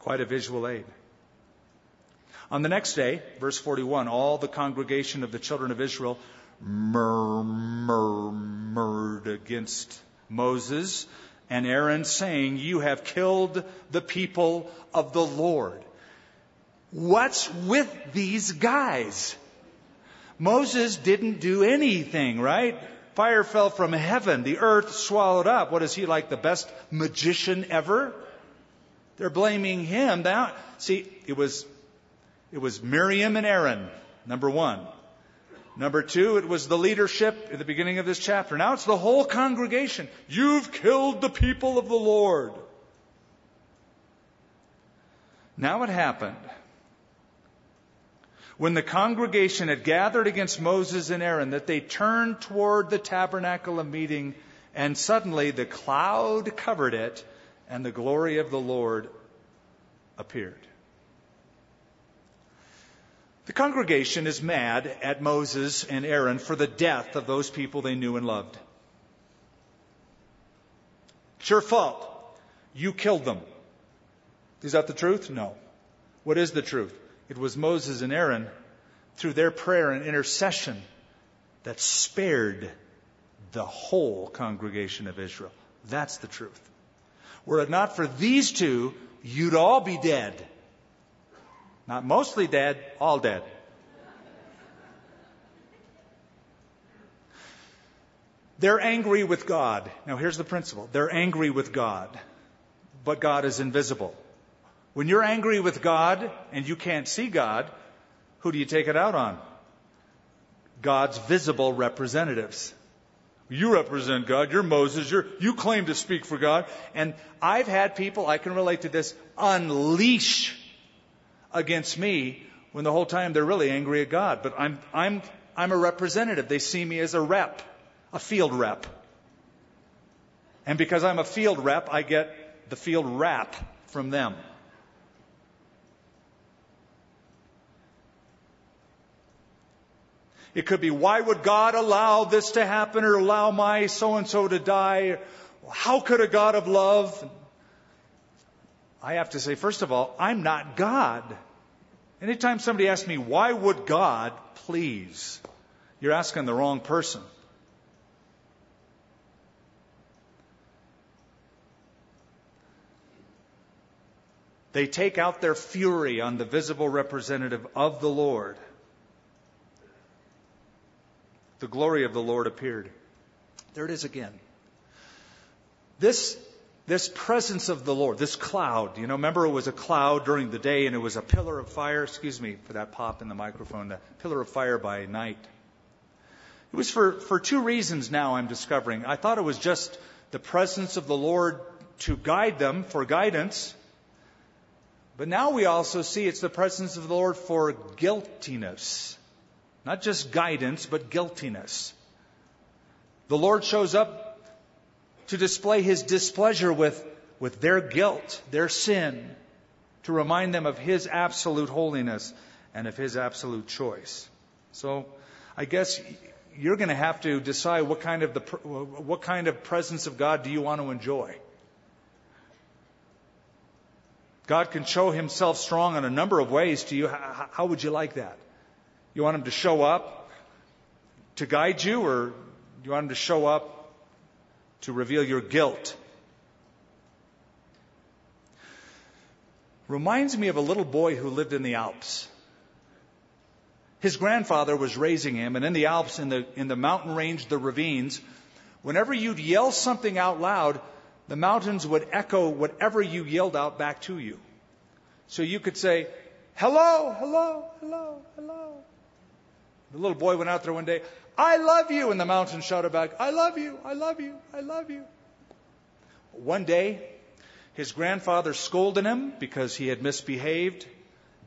B: Quite a visual aid. On the next day, verse 41, all the congregation of the children of Israel murmured against Moses and Aaron, saying, You have killed the people of the Lord. What's with these guys? Moses didn't do anything, right? Fire fell from heaven. The earth swallowed up. What is he like, the best magician ever? They're blaming him. Now, see, it was, it was Miriam and Aaron, number one. Number two, it was the leadership at the beginning of this chapter. Now it's the whole congregation. You've killed the people of the Lord. Now it happened when the congregation had gathered against Moses and Aaron that they turned toward the tabernacle of meeting, and suddenly the cloud covered it, and the glory of the Lord appeared. The congregation is mad at Moses and Aaron for the death of those people they knew and loved. It's your fault. You killed them. Is that the truth? No. What is the truth? It was Moses and Aaron, through their prayer and intercession, that spared the whole congregation of Israel. That's the truth. Were it not for these two, you'd all be dead. Not mostly dead, all dead. They're angry with God. Now, here's the principle they're angry with God, but God is invisible. When you're angry with God and you can't see God, who do you take it out on? God's visible representatives. You represent God. You're Moses. You're, you claim to speak for God. And I've had people, I can relate to this, unleash against me when the whole time they're really angry at God. But I'm, I'm, I'm a representative. They see me as a rep, a field rep. And because I'm a field rep, I get the field rap from them. It could be, why would God allow this to happen or allow my so and so to die? How could a God of love? I have to say, first of all, I'm not God. Anytime somebody asks me, why would God, please, you're asking the wrong person. They take out their fury on the visible representative of the Lord the glory of the Lord appeared. There it is again. This, this presence of the Lord, this cloud, you know, remember it was a cloud during the day and it was a pillar of fire, excuse me for that pop in the microphone, the pillar of fire by night. It was for, for two reasons now I'm discovering. I thought it was just the presence of the Lord to guide them for guidance. But now we also see it's the presence of the Lord for guiltiness. Not just guidance, but guiltiness. The Lord shows up to display his displeasure with, with their guilt, their sin, to remind them of his absolute holiness and of his absolute choice. So I guess you're going to have to decide what kind of the what kind of presence of God do you want to enjoy. God can show himself strong in a number of ways to you. How would you like that? You want him to show up to guide you, or you want him to show up to reveal your guilt? Reminds me of a little boy who lived in the Alps. His grandfather was raising him, and in the Alps, in the, in the mountain range, the ravines, whenever you'd yell something out loud, the mountains would echo whatever you yelled out back to you. So you could say, hello, hello, hello, hello. The little boy went out there one day, I love you. And the mountain shouted back, I love you, I love you, I love you. One day, his grandfather scolded him because he had misbehaved,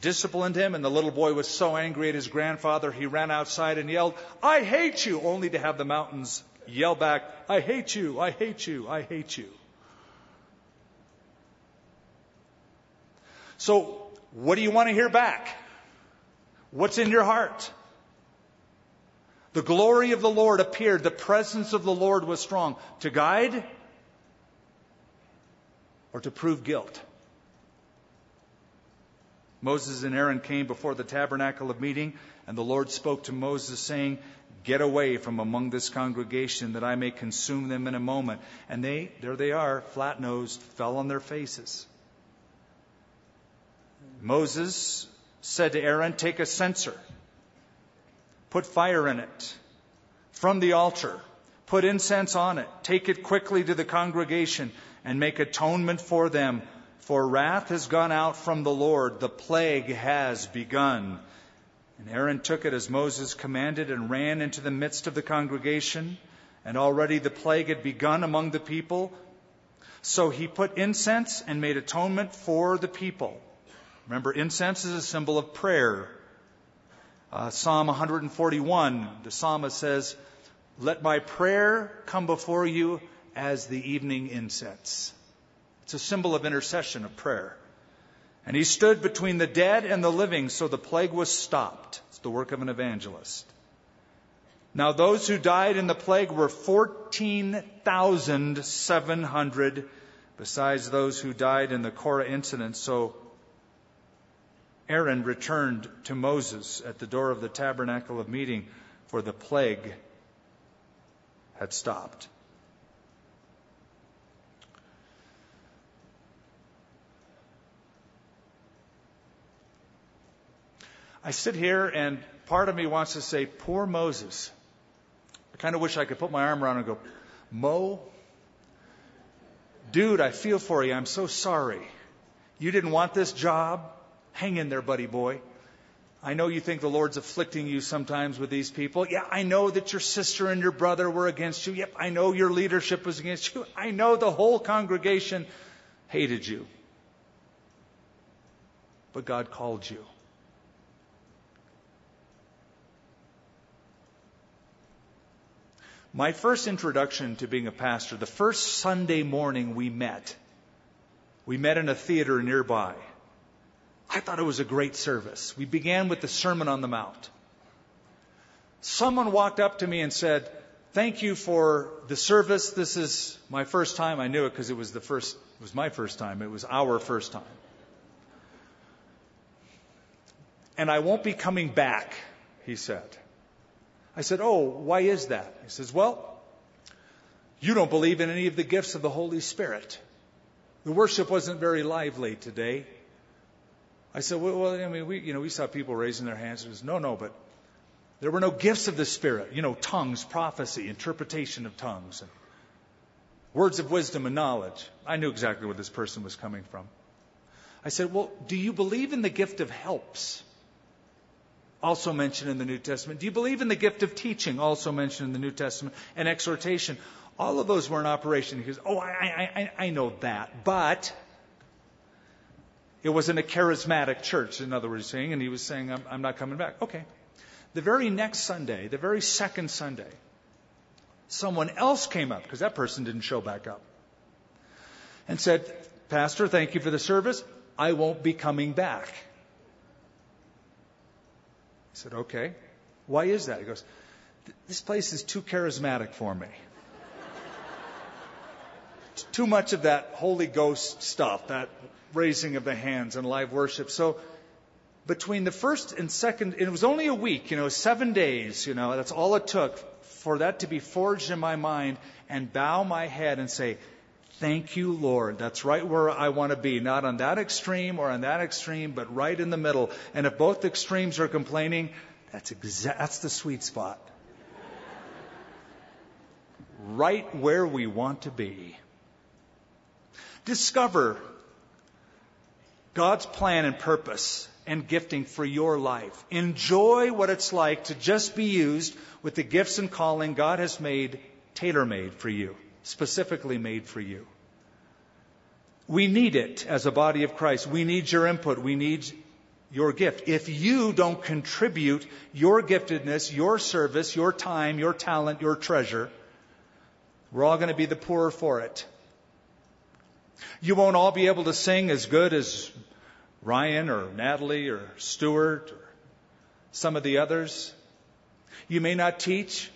B: disciplined him, and the little boy was so angry at his grandfather, he ran outside and yelled, I hate you, only to have the mountains yell back, I hate you, I hate you, I hate you. So, what do you want to hear back? What's in your heart? The glory of the Lord appeared. The presence of the Lord was strong. To guide or to prove guilt? Moses and Aaron came before the tabernacle of meeting, and the Lord spoke to Moses, saying, Get away from among this congregation, that I may consume them in a moment. And they, there they are, flat nosed, fell on their faces. Moses said to Aaron, Take a censer, put fire in it from the altar, put incense on it, take it quickly to the congregation, and make atonement for them for wrath has gone out from the Lord, the plague has begun. And Aaron took it as Moses commanded and ran into the midst of the congregation. And already the plague had begun among the people. So he put incense and made atonement for the people. Remember, incense is a symbol of prayer. Uh, Psalm 141, the psalmist says, Let my prayer come before you as the evening incense. It's a symbol of intercession, of prayer. And he stood between the dead and the living, so the plague was stopped. It's the work of an evangelist. Now, those who died in the plague were 14,700, besides those who died in the Korah incident. So Aaron returned to Moses at the door of the tabernacle of meeting, for the plague had stopped. I sit here and part of me wants to say, poor Moses. I kind of wish I could put my arm around him and go, Mo, dude, I feel for you. I'm so sorry. You didn't want this job. Hang in there, buddy boy. I know you think the Lord's afflicting you sometimes with these people. Yeah, I know that your sister and your brother were against you. Yep, I know your leadership was against you. I know the whole congregation hated you. But God called you. My first introduction to being a pastor, the first Sunday morning we met, we met in a theater nearby. I thought it was a great service. We began with the Sermon on the Mount. Someone walked up to me and said, Thank you for the service. This is my first time. I knew it because it was the first, it was my first time. It was our first time. And I won't be coming back, he said. I said, Oh, why is that? He says, Well, you don't believe in any of the gifts of the Holy Spirit. The worship wasn't very lively today. I said, well, well, I mean, we, you know, we saw people raising their hands. He says, no, no, but there were no gifts of the Spirit. You know, tongues, prophecy, interpretation of tongues, and words of wisdom and knowledge. I knew exactly where this person was coming from. I said, well, do you believe in the gift of helps? also mentioned in the New Testament. Do you believe in the gift of teaching, also mentioned in the New Testament, and exhortation? All of those were in operation. He goes, Oh, I, I, I know that, but it wasn't a charismatic church, in other words, saying, and he was saying, I'm, I'm not coming back. Okay. The very next Sunday, the very second Sunday, someone else came up, because that person didn't show back up, and said, Pastor, thank you for the service. I won't be coming back. He said, okay. Why is that? He goes, this place is too charismatic for me. Too much of that Holy Ghost stuff, that raising of the hands and live worship. So between the first and second, it was only a week, you know, seven days, you know, that's all it took for that to be forged in my mind and bow my head and say, Thank you, Lord. That's right where I want to be. Not on that extreme or on that extreme, but right in the middle. And if both extremes are complaining, that's, exa- that's the sweet spot. right where we want to be. Discover God's plan and purpose and gifting for your life. Enjoy what it's like to just be used with the gifts and calling God has made tailor made for you specifically made for you. We need it as a body of Christ. We need your input. We need your gift. If you don't contribute your giftedness, your service, your time, your talent, your treasure, we're all going to be the poorer for it. You won't all be able to sing as good as Ryan or Natalie or Stuart or some of the others. You may not teach.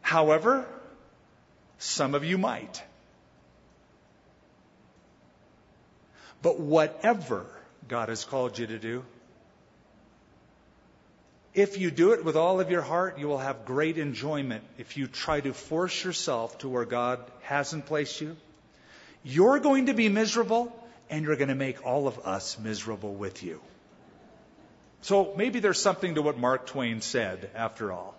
B: However, some of you might. But whatever God has called you to do, if you do it with all of your heart, you will have great enjoyment. If you try to force yourself to where God hasn't placed you, you're going to be miserable and you're going to make all of us miserable with you. So maybe there's something to what Mark Twain said after all.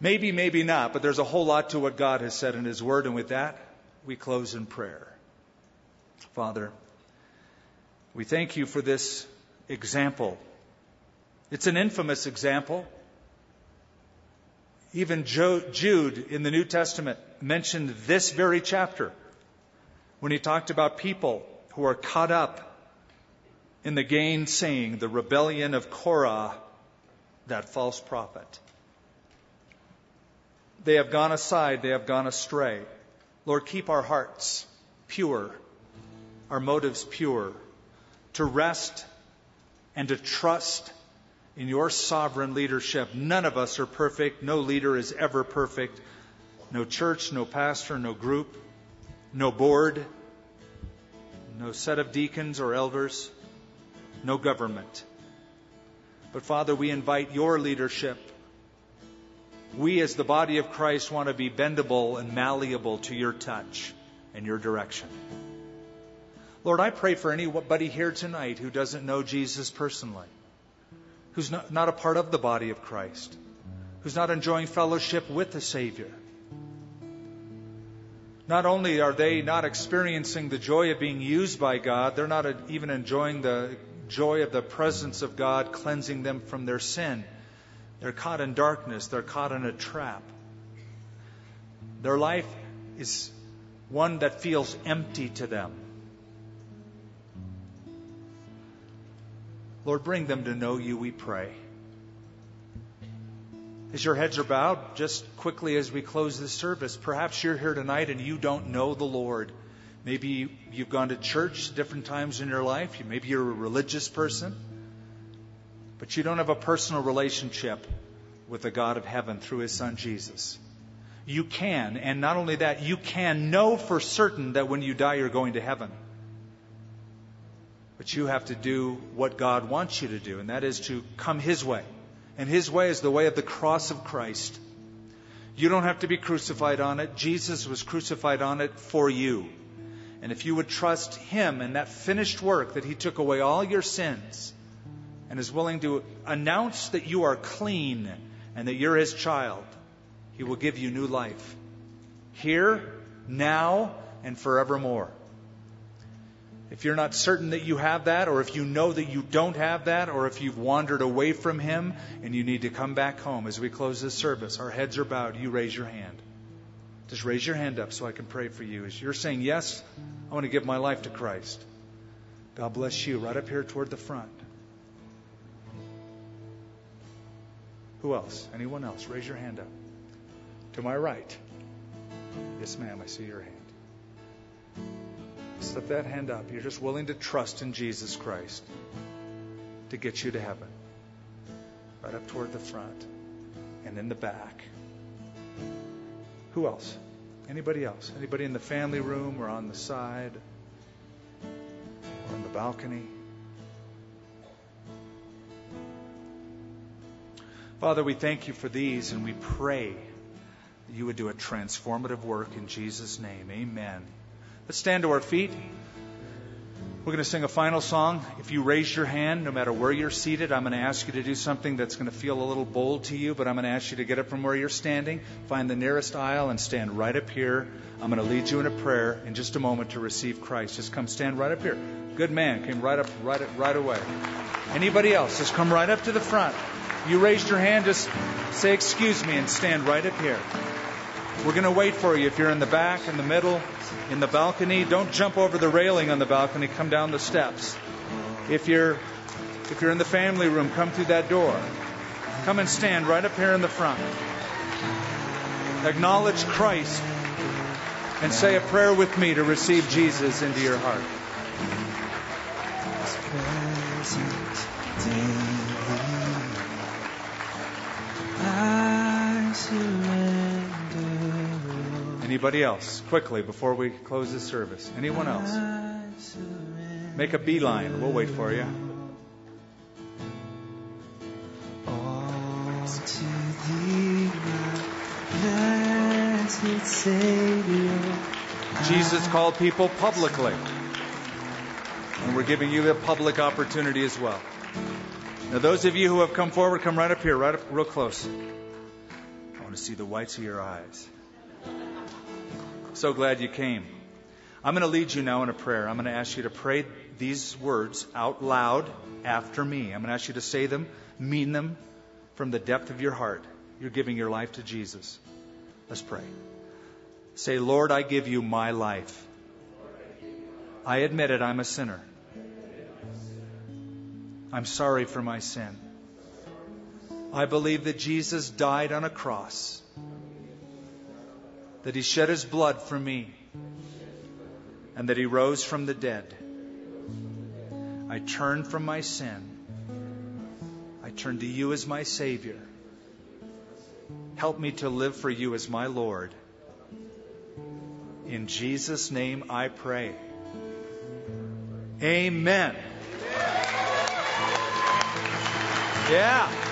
B: Maybe, maybe not, but there's a whole lot to what God has said in His Word, and with that, we close in prayer. Father, we thank you for this example. It's an infamous example. Even Jude in the New Testament mentioned this very chapter when he talked about people who are caught up in the gainsaying, the rebellion of Korah, that false prophet. They have gone aside, they have gone astray. Lord, keep our hearts pure, our motives pure, to rest and to trust in your sovereign leadership. None of us are perfect. No leader is ever perfect. No church, no pastor, no group, no board, no set of deacons or elders, no government. But Father, we invite your leadership. We, as the body of Christ, want to be bendable and malleable to your touch and your direction. Lord, I pray for anybody here tonight who doesn't know Jesus personally, who's not, not a part of the body of Christ, who's not enjoying fellowship with the Savior. Not only are they not experiencing the joy of being used by God, they're not even enjoying the joy of the presence of God cleansing them from their sin. They're caught in darkness, they're caught in a trap. Their life is one that feels empty to them. Lord, bring them to know you, we pray. As your heads are bowed, just quickly as we close this service, perhaps you're here tonight and you don't know the Lord. Maybe you've gone to church different times in your life. Maybe you're a religious person, but you don't have a personal relationship with the God of heaven through his son Jesus. You can, and not only that, you can know for certain that when you die, you're going to heaven. But you have to do what God wants you to do, and that is to come His way. And His way is the way of the cross of Christ. You don't have to be crucified on it. Jesus was crucified on it for you. And if you would trust Him and that finished work that He took away all your sins and is willing to announce that you are clean and that you're His child, He will give you new life. Here, now, and forevermore. If you're not certain that you have that, or if you know that you don't have that, or if you've wandered away from Him and you need to come back home as we close this service, our heads are bowed, you raise your hand. Just raise your hand up so I can pray for you. As you're saying, Yes, I want to give my life to Christ. God bless you. Right up here toward the front. Who else? Anyone else? Raise your hand up. To my right. Yes, ma'am, I see your hand. Slip that hand up. You're just willing to trust in Jesus Christ to get you to heaven. Right up toward the front and in the back. Who else? Anybody else? Anybody in the family room or on the side or in the balcony? Father, we thank you for these and we pray that you would do a transformative work in Jesus' name. Amen. Let's stand to our feet. We're going to sing a final song. If you raise your hand, no matter where you're seated, I'm going to ask you to do something that's going to feel a little bold to you, but I'm going to ask you to get up from where you're standing, find the nearest aisle, and stand right up here. I'm going to lead you in a prayer in just a moment to receive Christ. Just come stand right up here. Good man came right up right right away. Anybody else? Just come right up to the front. You raised your hand, just say excuse me and stand right up here. We're going to wait for you if you're in the back, in the middle, in the balcony. Don't jump over the railing on the balcony. Come down the steps. If you're if you're in the family room, come through that door. Come and stand right up here in the front. Acknowledge Christ and say a prayer with me to receive Jesus into your heart. Anybody else? Quickly, before we close this service. Anyone else? Make a beeline. We'll wait for you. Jesus called people publicly. And we're giving you a public opportunity as well. Now, those of you who have come forward, come right up here, right up real close. I want to see the whites of your eyes. So glad you came. I'm going to lead you now in a prayer. I'm going to ask you to pray these words out loud after me. I'm going to ask you to say them, mean them from the depth of your heart. You're giving your life to Jesus. Let's pray. Say, Lord, I give you my life. I admit it, I'm a sinner. I'm sorry for my sin. I believe that Jesus died on a cross, that he shed his blood for me, and that he rose from the dead. I turn from my sin. I turn to you as my Savior. Help me to live for you as my Lord. In Jesus' name I pray. Amen. Yeah.